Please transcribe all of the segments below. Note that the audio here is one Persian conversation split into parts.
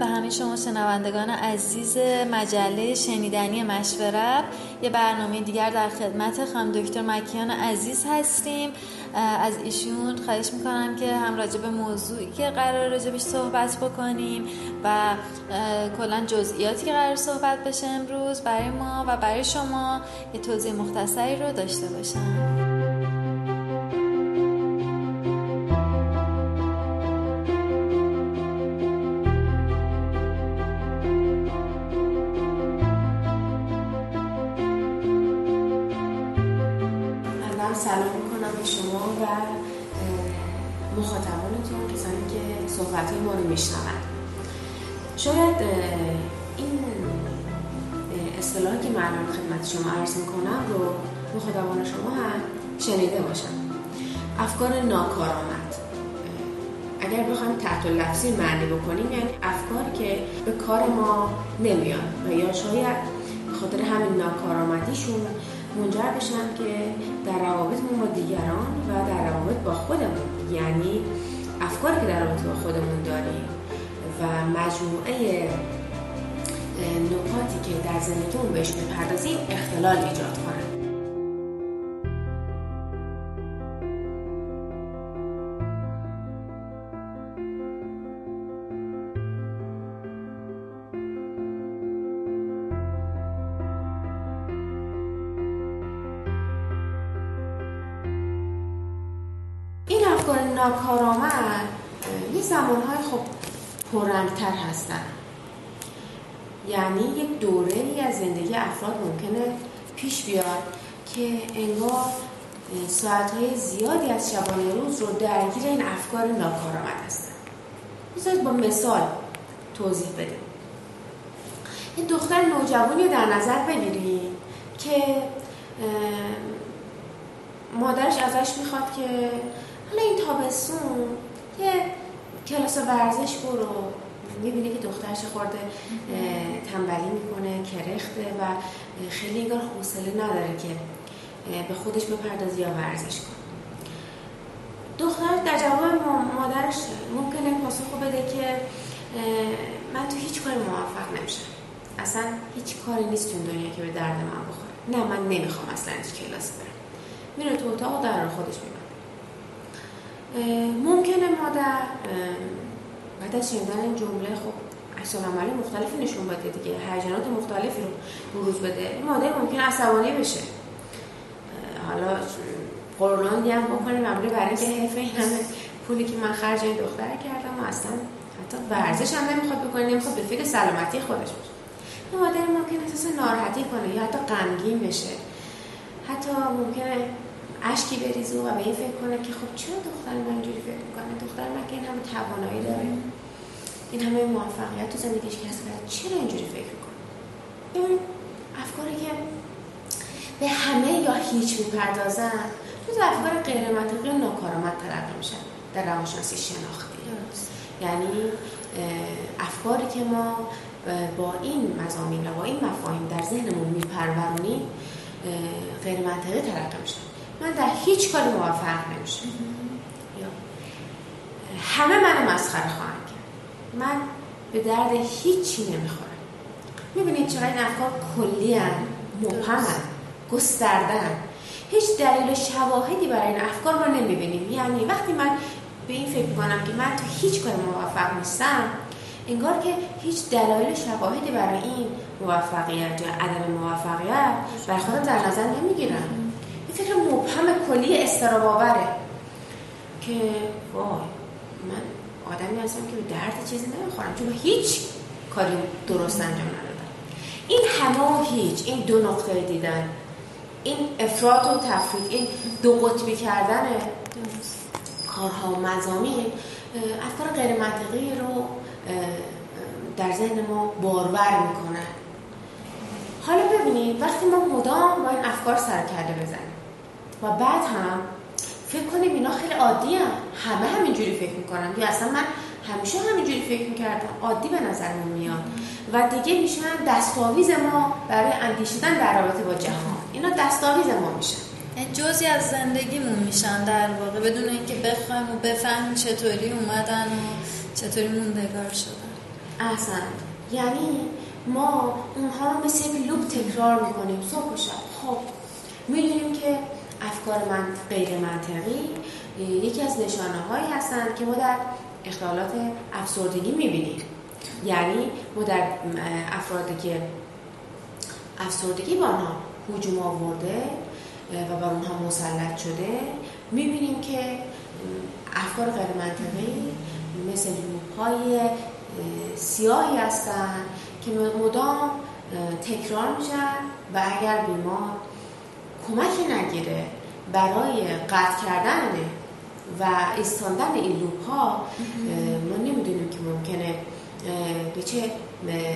به همه شما شنوندگان عزیز مجله شنیدنی مشورت یه برنامه دیگر در خدمت خانم دکتر مکیان عزیز هستیم. از ایشون خواهش می‌کنم که هم راجع به موضوعی که قرار راجبش صحبت بکنیم و کلا جزئیاتی که قرار صحبت بشه امروز برای ما و برای شما یه توضیح مختصری رو داشته باشم. صحبت ما رو میشنوند. شاید این اصطلاحی که من خدمت شما عرض می‌کنم رو مخاطبان شما هم شنیده باشم افکار ناکارآمد. اگر بخوایم تحت لفظی معنی بکنیم یعنی افکاری که به کار ما نمیان و یا شاید خاطر همین ناکارآمدیشون منجر بشن که در روابط با دیگران و در روابط با خودمون یعنی افکاری که در رابطه با خودمون داریم و مجموعه نکاتی که در زندگیمون بهش بپردازیم اختلال ایجاد کنن پررنگتر هستن. یعنی یک دوره ای از زندگی افراد ممکنه پیش بیاد که انگار ساعتهای زیادی از شبانه روز رو درگیر این افکار ناکارآمد هستن. بذارید با مثال توضیح بدیم این دختر نوجوانی رو در نظر بگیریم که مادرش ازش می‌خواد که حالا این تابستون یه کلاس ورزش برو. می‌بینه که دخترش خورده تنبلی می‌کنه کرخته و خیلی انگار حوصله نداره که به خودش بپردازه یا ورزش کنه. دختر در جواب مادرش ممکنه پاسخ بده که من تو هیچ کاری موفق نمیشم. اصلا هیچ کاری نیست تو دنیا که به درد من بخوره. نه من نمی‌خوام اصلا هیچ کلاس برم. میره تو اتاق و در خودش می‌بره ممکنه مادر بعد از شنیدن این جمله خب اصلا عملی مختلفی نشون بده دیگه هیجانات مختلفی رو بروز بده. مادر ممکن عصبانی بشه. حالا قرولان هم بکنیم مبنی برای اینکه حیف این همه پولی که من خرج این دختر کردم و اصلا حتی ورزش هم نمی‌خواد بکنه نمی‌خواد به فکر سلامتی خودش باشه. مادر ممکن احساس ناراحتی کنه یا حتی غمگین بشه. حتی ممکنه اشکی بریزه و به این فکر کنه که خب چرا دختر من اینجوری فکر می‌کنه؟ دختر من که این همه توانایی داره. این همه موفقیت تو زندگیش کسب کرده چرا اینجوری فکر می‌کنه؟ این افکاری که به همه یا هیچ می‌پردازن تو افکار غیر منطقی و ناکارآمد تلقی میشن. در روانشناسی شناختی. یعنی افکاری که ما با این مزامین و با این مفاهیم در ذهنمون میپرورونیم غیر منطقی تلقی میشن. من در هیچ کاری موفق نمیشم. همه منو مسخره خواهند کرد. من به درد هیچی نمی‌خورم. می‌بینید چقدر این افکار کلی هن. مبهم هیچ دلیل شواهدی برای این افکار ما نمی‌بینیم. یعنی وقتی من به این فکر کنم که من تو هیچ کار موفق نیستم انگار که هیچ دلایل شواهدی برای این موفقیت یا عدم موفقیت برای خودم در نظر نمی‌گیرم. فکر مبهم کلی استراباوره که وای من آدمی هستم که به درد چیزی نمی‌خورم. چون هیچ کاری درست انجام ندادم. این همه و هیچ این دو نقطه دیدن. این افراد و تفرید این دو قطبی کردن کارها و مزامین افکار غیر منطقی رو در ذهن ما بارور می‌کنن. حالا ببینید وقتی ما مدام با این افکار سر کرده بزنیم و بعد هم فکر کنیم اینا خیلی عادی هم. همه همینجوری فکر می‌کنن. یا اصلا من همیشه همینجوری فکر می‌کردم. عادی به نظرمون میاد. و دیگه میشن دستاویز ما برای اندیشیدن در رابطه با جهان. اینا دستاویز ما میشن. جزی از زندگیمون میشن در واقع. بدون اینکه بخوایم و بفهمیم چطوری اومدن و چطوری موندگار شدن. احسن. یعنی ما اونها رو مثل یک لوب تکرار می‌کنیم. صبح و شب. خب می‌دونیم که افکار من غیر منطقی. یکی از نشانه هایی هستند که ما در اختلالات افسردگی می‌بینیم. یعنی ما در افرادی که افسردگی با آنها حجوم آورده و بر اونها مسلط شده می‌بینیم که افکار غیر منطقی مثل های سیاهی هستن که مدام تکرار میشن و اگر بیمار کمک نگیره برای قطع کردن و ایستاندن این لوپ ها ما نمی‌دونیم که ممکنه به چه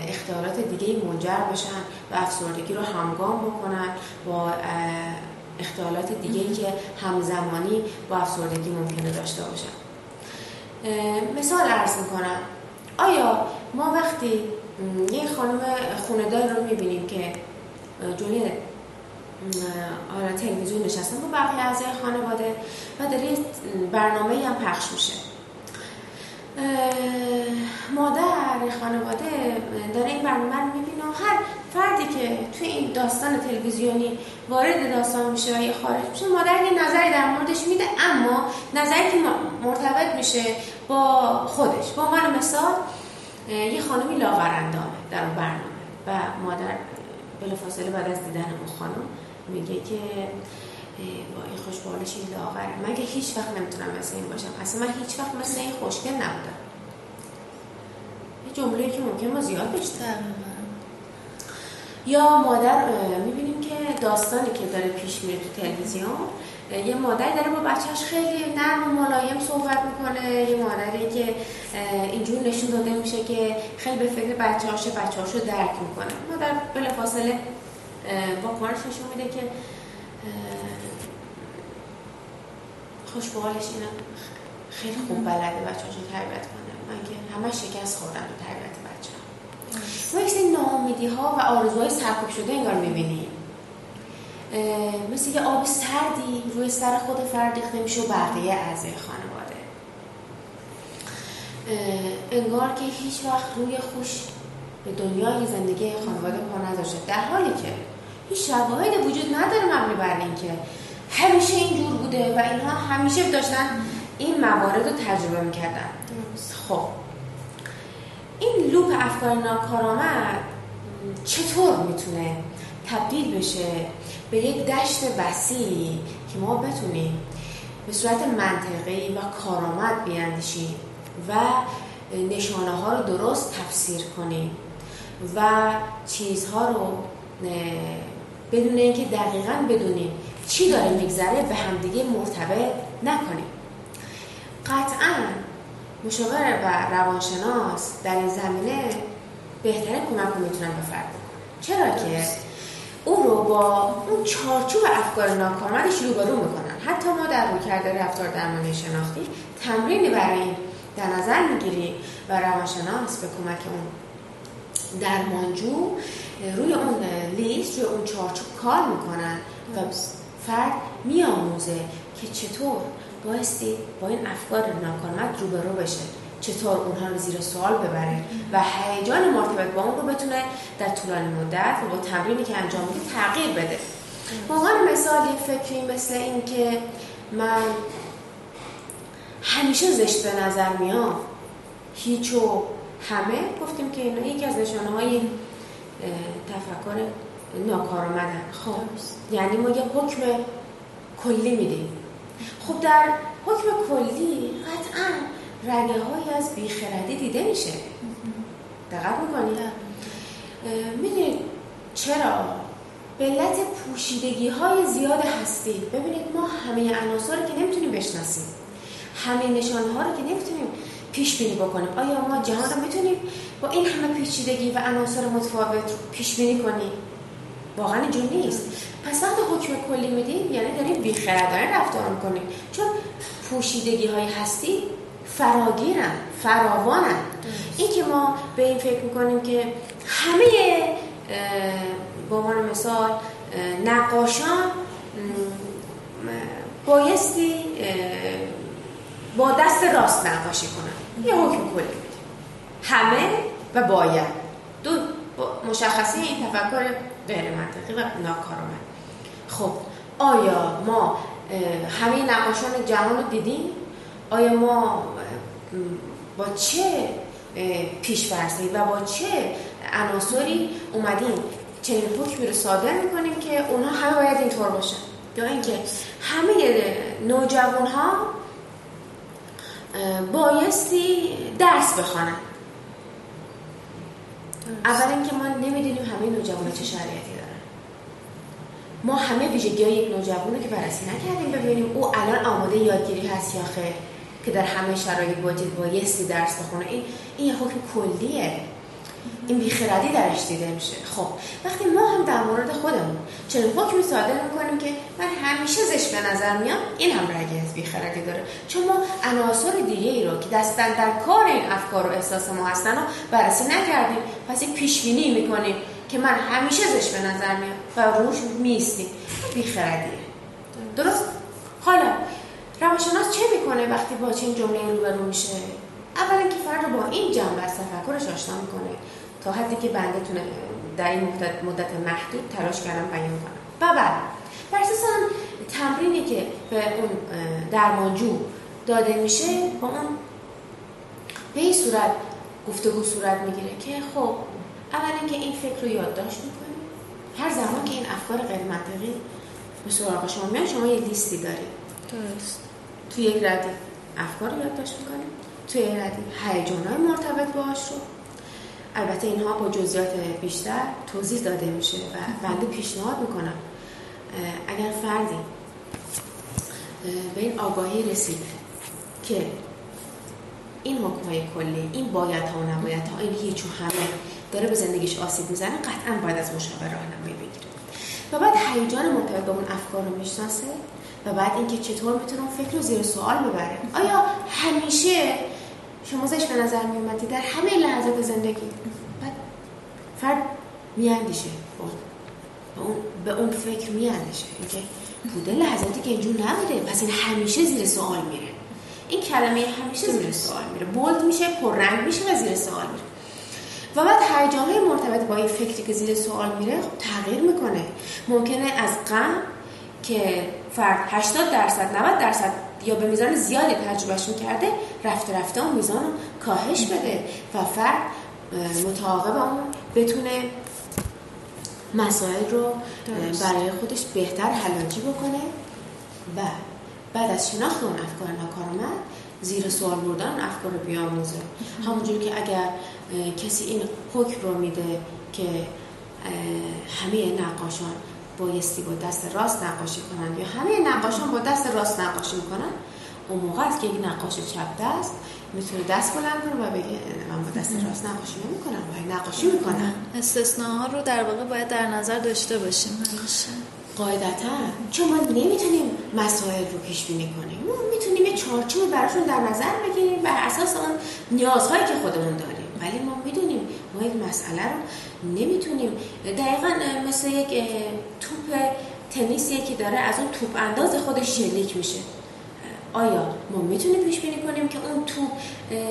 اختیارات دیگه منجر بشن و افسردگی رو همگام بکنن با اختلالات دیگه که همزمانی با افسردگی ممکنه داشته باشن. مثال عرض می‌کنم. آیا ما وقتی یه خانم خوندار رو می‌بینیم که جوی حالا تلویزیون نشستن با بقیه اعضای خانواده و داره برنامه هم پخش میشه. مادر خانواده داره این برنامه رو می‌بینه هر فردی که توی این داستان تلویزیونی وارد داستان میشه و یه خارج میشه مادر یه نظری در موردش میده اما نظری که مرتبط میشه با خودش. با من مثال یه خانمی لاغرندامه در اون برنامه و مادر بلافاصله بعد از دیدن اون خانم میگه که با این خوشبالش این لاغر. من که هیچ وقت نمی‌تونم مثل این باشم. اصلا من هیچ وقت مثل این خوشگل نبودم. یه جمله که ممکن ما زیاد بیشتر یا مادر می‌بینیم که داستانی که داره پیش میره تو تلویزیون یه مادری داره با بچهش خیلی نرم و ملایم صحبت می‌کنه. یه مادری که اینجور نشون داده میشه که خیلی به فکر بچه‌هاش بچه‌هاشو درک می‌کنه. مادر بلافاصله با کارش نشون میده که خوشبالش اینه. خیلی خوب بلده بچه‌هاشو تربیت کنه. من که همه شکست خوردن تو تربیت بچه ما یک ناامیدی ها و آرزوهای سرکوب شده انگار می‌بینیم مثل یه آب سردی روی سر خود فرد ریخته میشه و بقیه اعضای خانواده. انگار که هیچ وقت روی خوش به دنیای زندگی خانواده پا نذاشته. در حالی که هیچ شواهدی وجود نداره مبنی بر اینکه همیشه اینجور بوده و اینها همیشه داشتن این موارد رو تجربه می‌کردن. خب. این لوپ افکار ناکارآمد چطور می‌تونه تبدیل بشه به یک دشت وسیع که ما بتونیم به صورت منطقی و کارآمد بیاندیشیم و نشانه ها رو درست تفسیر کنیم و چیزها رو بدون اینکه دقیقا بدونیم چی داره میگذره به همدیگه مرتبط نکنیم. قطعا مشاور و روانشناس در این زمینه بهتره کمک رو می‌تونن به فرد چرا که با اون چارچوب افکار ناکارآمدش روبرو می‌کنن. حتی ما در روی کرده رفتار درمانی شناختی تمرینی برای این در نظر می‌گیریم و روانشناس به کمک اون درمانجو روی اون لیست روی اون چارچوب کار می‌کنن و فرد میآموزه که چطور بایستی با این افکار ناکارآمد روبرو بشه. چطور اونها رو زیر سوال ببره. و هیجان مرتبط با اون رو بتونه در طولانی مدت و با تمرینی که انجام میده تغییر بده. واقعا مثال یک فکری مثل این که من همیشه زشت به نظر میام. هیچ و همه گفتیم که اینا یکی از نشانه های تفکر ناکارآمدن. خب یعنی ما یه حکم کلی میدیم. خب در حکم کلی قطعا رگه های از بیخردی دیده میشه. دقت می‌کنید می‌دونید چرا؟ به علت پوشیدگی های زیاد هستی ببینید ما همه عناصر که نمی‌تونیم بشناسیم. همه نشانه ها رو که نمی‌تونیم پیش بینی بکنیم. آیا ما جهان رو می‌تونیم با این همه پیچیدگی و عناصر متفاوت پیش بینی کنیم؟ واقعا اینجور نیست. پس وقتی حکم کلی میدیم یعنی داریم بیخردانه رفتار می‌کنیم. چون پوشیدگی های هستی فراگیرن فراوانن. این که ما به این فکر می‌کنیم که همه به عنوان مثال نقاشان بایستی با دست راست نقاشی کنن. یه حکم کلی همه و باید. دو مشخصی این تفکر غیر منطقی و ناکارآمد. خب آیا ما همه نقاشان جهان رو دیدیم؟ آیا ما با چه پیشفرزی و با چه عناصری اومدیم؟ چنین حکمی رو صادر می‌کنیم که اونها همه باید اینطور باشن. یا اینکه همه نوجوان ها بایستی درس بخوانن. اول اینکه ما نمی‌دونیم همه نوجوان چه شرایطی دارن. ما همه ویژگی های یک نوجوان رو که بررسی نکردیم ببینیم او الان آماده یادگیری هست یا خیر. که در همه شرایط باید بایستی درس بخونه. این این یه حکم کلیه. این بیخردی درش دیده میشه. خب وقتی ما هم در مورد خودمون چنین حکمی صادر می‌کنیم که من همیشه زش به نظر میام این هم رگی از بیخردی داره. چون ما عناصر دیگه ای رو که دستن در کار این افکار و احساس ما هستن رو بررسی نکردیم پس یک پیش بینی می‌کنیم که من همیشه زش به نظر میام و روش میستیم بیخردیه. درست؟ حالا روانشناس چه می‌کنه وقتی با چنین جمله روبرو میشه؟ اول اینکه فرد رو با این جنبه از تفکرش آشنا می‌کنه تا حدی که بنده تونه در این مدت, محدود تلاش کردم بیان کنم و بعد بر اساس تمرینی که به اون درمانجو داده میشه با اون به این صورت گفتگو صورت می‌گیره که خب اول اینکه این فکر رو یادداشت می‌کنیم هر زمان که این افکار غیر منطقی به سراغ شما میاد شما یه لیستی دارید درست. تو یک ردی افکار رو یادداشت می‌کنیم. توی ردی هیجان های مرتبط باهاش رو. البته اینها با جزئیات بیشتر توضیح داده میشه و بنده پیشنهاد می‌کنم. اگر فردی به این آگاهی رسیده که این حکمای کلی این باید ها و نباید ها این هیچ و همه داره به زندگیش آسیب می‌زنه قطعا باید از مشاور راهنمایی بگیره. و بعد هیجان مرتبط به اون افکار رو می‌شناسه و بعد اینکه چطور می‌تونه اون فکر رو زیر سوال ببره آیا همیشه شما زش به نظر میومدی در همه لحظات زندگی؟ بعد فرد میاندیشه. به اون, به اون فکر میاندیشه. اینکه بوده لحظاتی که اینجور نبوده. پس این همیشه زیر سوال میره. این کلمه همیشه زیر سوال میره. بولد میشه پررنگ میشه و زیر سوال میره. و بعد هیجان های مرتبط با این فکری که زیر سوال میره خب تغییر می‌کنه. ممکنه از غم که فرد 80 درصد 90 درصد یا به میزان زیادی تجربهش می‌کرده رفته رفته اون میزان رو کاهش بده و فرد متعاقب اون بتونه مسائل رو برای خودش بهتر حلاجی بکنه. و بعد از شناخت اون افکار ناکارآمد زیر سوال بردن افکار رو بیاموزه. همونجور که اگر کسی این حکم رو میده که همه نقاشان بایستی با دست راست نقاشی کنن یا همه نقاشان با دست راست نقاشی می‌کنن اون موقع است که یک نقاش چپ دست می‌تونه دست بلند کنه و بگه من با دست راست نقاشی نمی‌کنم باید نقاشی می‌کنم. استثناها رو در واقع باید در نظر داشته باشیم همیشه. قاعدتا چون ما نمی‌تونیم مسائل رو پیش بینی کنیم ما می‌تونیم یه چارچوب براشون در نظر بگیریم بر اساس اون نیازهایی که خودمون داریم ولی ما ما یک مسئله رو نمی‌تونیم. دقیقا مثل یک توپ تنیسیه که داره از اون توپ انداز خودش شلیک میشه. آیا ما می‌تونیم پیش بینی کنیم که اون توپ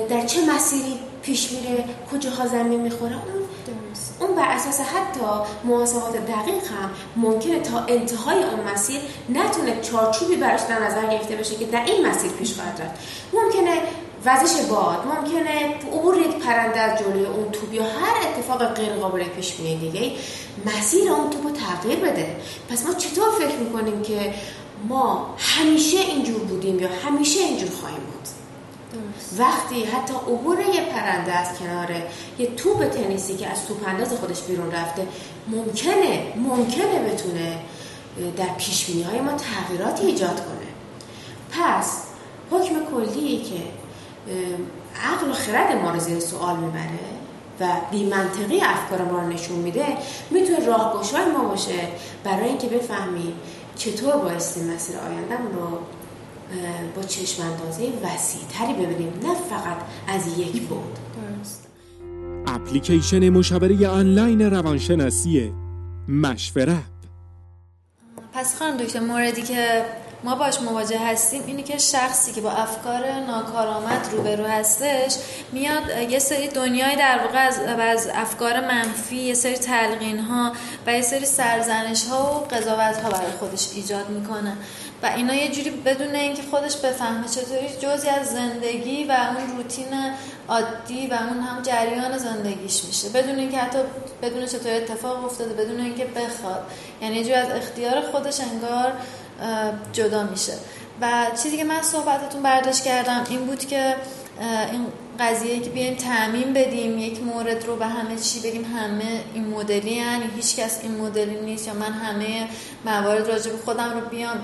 در چه مسیری پیش میره؟ کجاها زمین می‌خوره؟ اون اون بر اساس حتی محاسبات دقیق هم ممکنه تا انتهای اون مسیر نتونه چارچوبی براش در نظر گرفته بشه که در این مسیر پیش خواهد رفت. ممکنه وزش باد. ممکنه عبور یک پرنده از جلوی اون توپ یا هر اتفاق غیر قابل پیش بینی دیگه مسیر اون توپ رو تغییر بده. پس ما چطور فکر می‌کنیم که ما همیشه اینجور بودیم یا همیشه اینجور خواهیم بود؟ وقتی حتی عبور یه پرنده از کنار یه توپ تنیسی که از توپ انداز خودش بیرون رفته ممکنه ممکنه بتونه در پیش های ما تغییراتی ایجاد کنه. پس حکم کلی که عقل و خرد ما رو زیر سوال می‌بره و بی منطقی افکار ما رو نشون میده می‌تونه راهگشای ما باشه برای اینکه بفهمیم چطور بایستی مسیر آیندم رو با چشم اندازه وسیع تری ببینیم نه فقط از یک بود. اپلیکیشن مشاوره آنلاین روانشناسی مشورت. پس خانم دکتر موردی که ما باش مواجه هستیم اینی که شخصی که با افکار ناکارآمد روبرو هستش میاد یه سری دنیای در واقع از, از افکار منفی یه سری تلقین ها و یه سری سرزنش ها و قضاوت ها برای خودش ایجاد می‌کنه. و اینا یه جوری بدون اینکه خودش بفهمه چطوری جزی از زندگی و اون روتین عادی و اون هم جریان زندگیش میشه. بدون اینکه حتی بدون چطور اتفاق افتاده بدون اینکه بخواد. یعنی یه جوری از اختیار خودش انگار جدا میشه. و چیزی که من صحبتتون برداشت کردم این بود که این قضیه که بیایم تعمین بدیم یک مورد رو به همه چی بگیم همه این مدلی یعنی هیچ کس این مدلی نیست. یا من همه موارد راجع به خودم رو بیام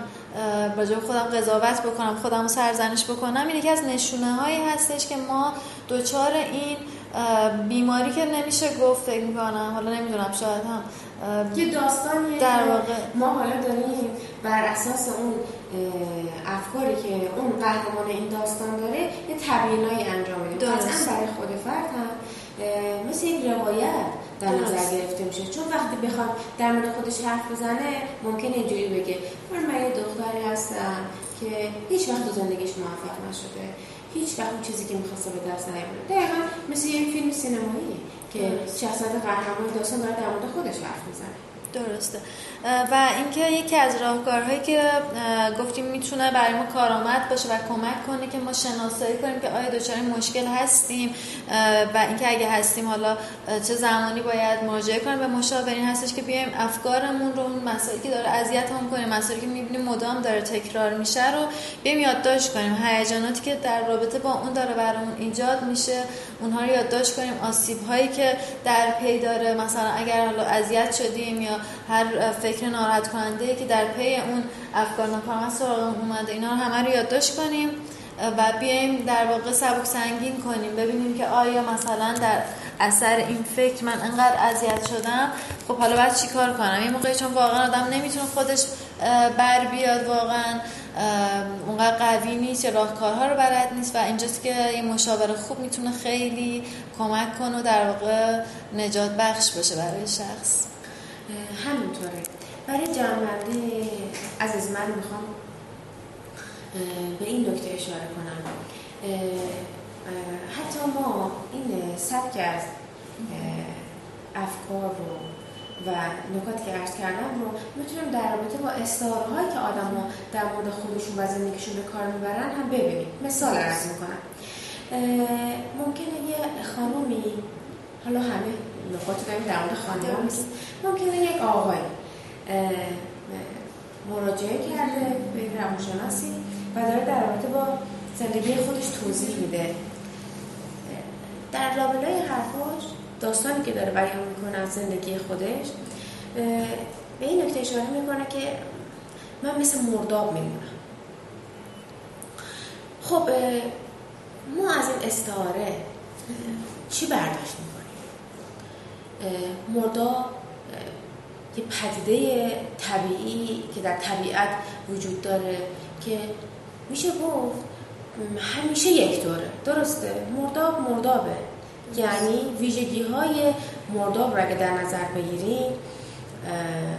راجع به خودم قضاوت بکنم خودم رو سرزنش بکنم این یکی از نشونه هایی هستش که ما دوچار این بیماری که نمیشه گفت فکر می‌کنم حالا نمی‌دونم شاید هم یه داستانی در واقع ما حالا داریم بر اساس اون افکاری که اون قهرمان این داستان داره یه تبیینایی انجام میدیم قطعا برای خود فرد هم مثل این روایت در نظر گرفته میشه. چون وقتی بخواد در مورد خودش حرف بزنه ممکن اینجوری بگه. من من یه دختری هستم. که هیچ وقت تو زندگیش موفق نشده. هیچ وقت اون چیزی که می‌خواسته به دست نیاورده دقیقا مثل یه فیلم سینمایی که شخصیت قهرمان داستان داره در مورد خودش حرف می‌زنه. درسته. و اینکه یکی از راهکارهایی که گفتیم می‌تونه برای ما کارآمد باشه و کمک کنه که ما شناسایی کنیم که آیا دچار مشکل هستیم و اینکه اگه هستیم حالا چه زمانی باید مراجعه کنیم. به مشاورین هستش که بیایم افکارمون رو اون مسائلی که داره اذیتمون کنه مسائلی که می‌بینیم مدام داره تکرار میشه رو بیایم یادداشت کنیم. هیجاناتی که در رابطه با اون داره برامون ایجاد میشه اونها رو یادداشت کنیم. آسیب هایی که در پی داره. مثلا اگر حالا اذیت شدیم یا هر فکر ناراحت کننده که در پی اون افکار ناکارآمد سراغ اومده اینا رو همه رو یادداشت کنیم. و بیایم در واقع سبک سنگین کنیم ببینیم که آیا مثلا در اثر این فکر من انقدر اذیت شدم. خب حالا باید چیکار کنم؟ یه موقعی چون واقعا آدم نمی‌تونه خودش بر بیاد واقعا. اونقدر قوی نیست یا راهکارها رو بلد نیست و اینجاست که یه مشاور خوب می‌تونه خیلی کمک کنه و در واقع نجات بخش باشه برای شخص. همینطوره. برای جنبندی از من می‌خوام به این نکته اشاره کنم. حتی ما این سبک از افکار رو و نکاتی که عرض کردم رو می‌تونیم در رابطه با استعاره که آدم ها در مورد خودشون و زندگیشون به کار می‌برن هم ببینیم. مثال عرض می‌کنم. ممکنه یه خانومی حالا همه نکات داریم در مورد خانم ممکنه یک آقای مراجعه کرده به روانشناسی و داره در رابطه با زندگی خودش توضیح میده. در لابلای حرفاش داستانی که داره بیان می‌کنه از زندگی خودش به این نکته اشاره می‌کنه که من مثل مرداب میمونم خب ما از این استعاره چی برداشت می‌کنیم؟ مرداب یه پدیده طبیعی که در طبیعت وجود داره که میشه گفت همیشه یک دوره. درسته؟ مرداب مردابه. یعنی ویژگی های مرداب را که در نظر بگیریم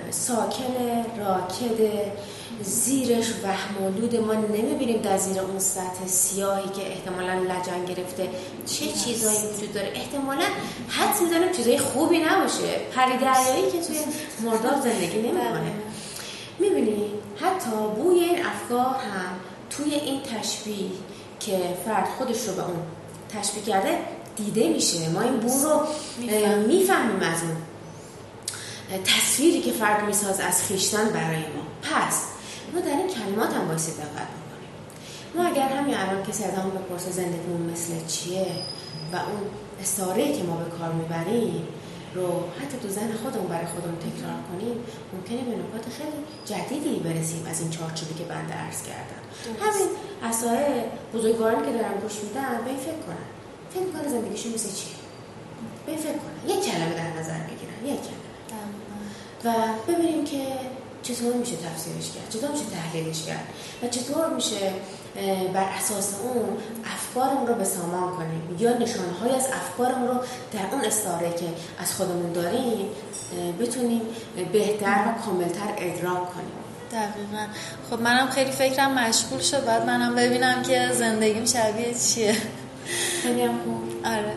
ساکن راکده زیرش وهمالود ما نمی‌بینیم در زیر اون سطح سیاهی که احتمالا لجن گرفته. چه چیزایی وجود داره؟ احتمالا حد می‌زنم چیزای خوبی نباشه. پری دریایی که توی مرداب زندگی نمی‌کنه. می‌بینی؟ حتی بوی این افکار هم توی این تشبیه که فرد خودش رو به اون تشبیه کرده دیده میشه. ما این بو رو می‌فهمیم از اون. تصویری که فرد میساز از خیشتن برای ما. پس ما در این کلمات هم باید دقت بکنیم ما اگر همین الان کسی از همون بپرسه زندگیمون مثل چیه و اون استاره که ما به کار می‌بریم رو حتی تو زن خودمون برای خودمون تکرار کنیم ممکنه به نکات خیلی جدیدی برسیم از این چارچوبی که بنده عرض کردم. همین اسای بزرگوارانی که دارن گوش میدن به این فکر کنن. فکر کنن زندگیشون مثل چیه؟ به این فکر کنن. یک کلمه در نظر بگیرن یک کلمه. و ببینیم که چطور میشه تفسیرش کرد؟ چطور میشه تحلیلش کرد؟ و چطور میشه بر اساس اون افکارمون رو به سامان کنیم؟ یا نشانهای از افکارمون رو در اون استاره که از خودمون داریم بتونیم بهتر و کاملتر ادراک کنیم. دقیقا. خب منم خیلی فکرم مشغول شد. بعد منم ببینم که زندگیم شبیه چیه. خیلی هم خوب. آره.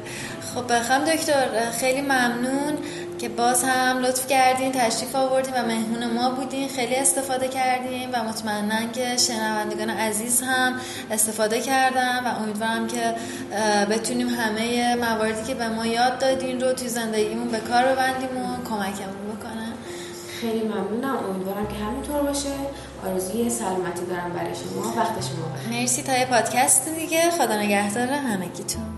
خب بخوام دکتر خیلی ممنون. که باز هم لطف کردین تشریف آوردین و مهمون ما بودین خیلی استفاده کردیم و مطمئنا که شنوندگان عزیز هم استفاده کردن و امیدوارم که بتونیم همه مواردی که به ما یاد دادین رو توی زندگیمون به کار ببندیم و کمکمون بکنن. خیلی ممنونم. امیدوارم که همینطور باشه. آرزوی سلامتی دارم برای شما. وقت شما. مرسی تا یه پادکست دیگه. خدا نگهدار همگیتون.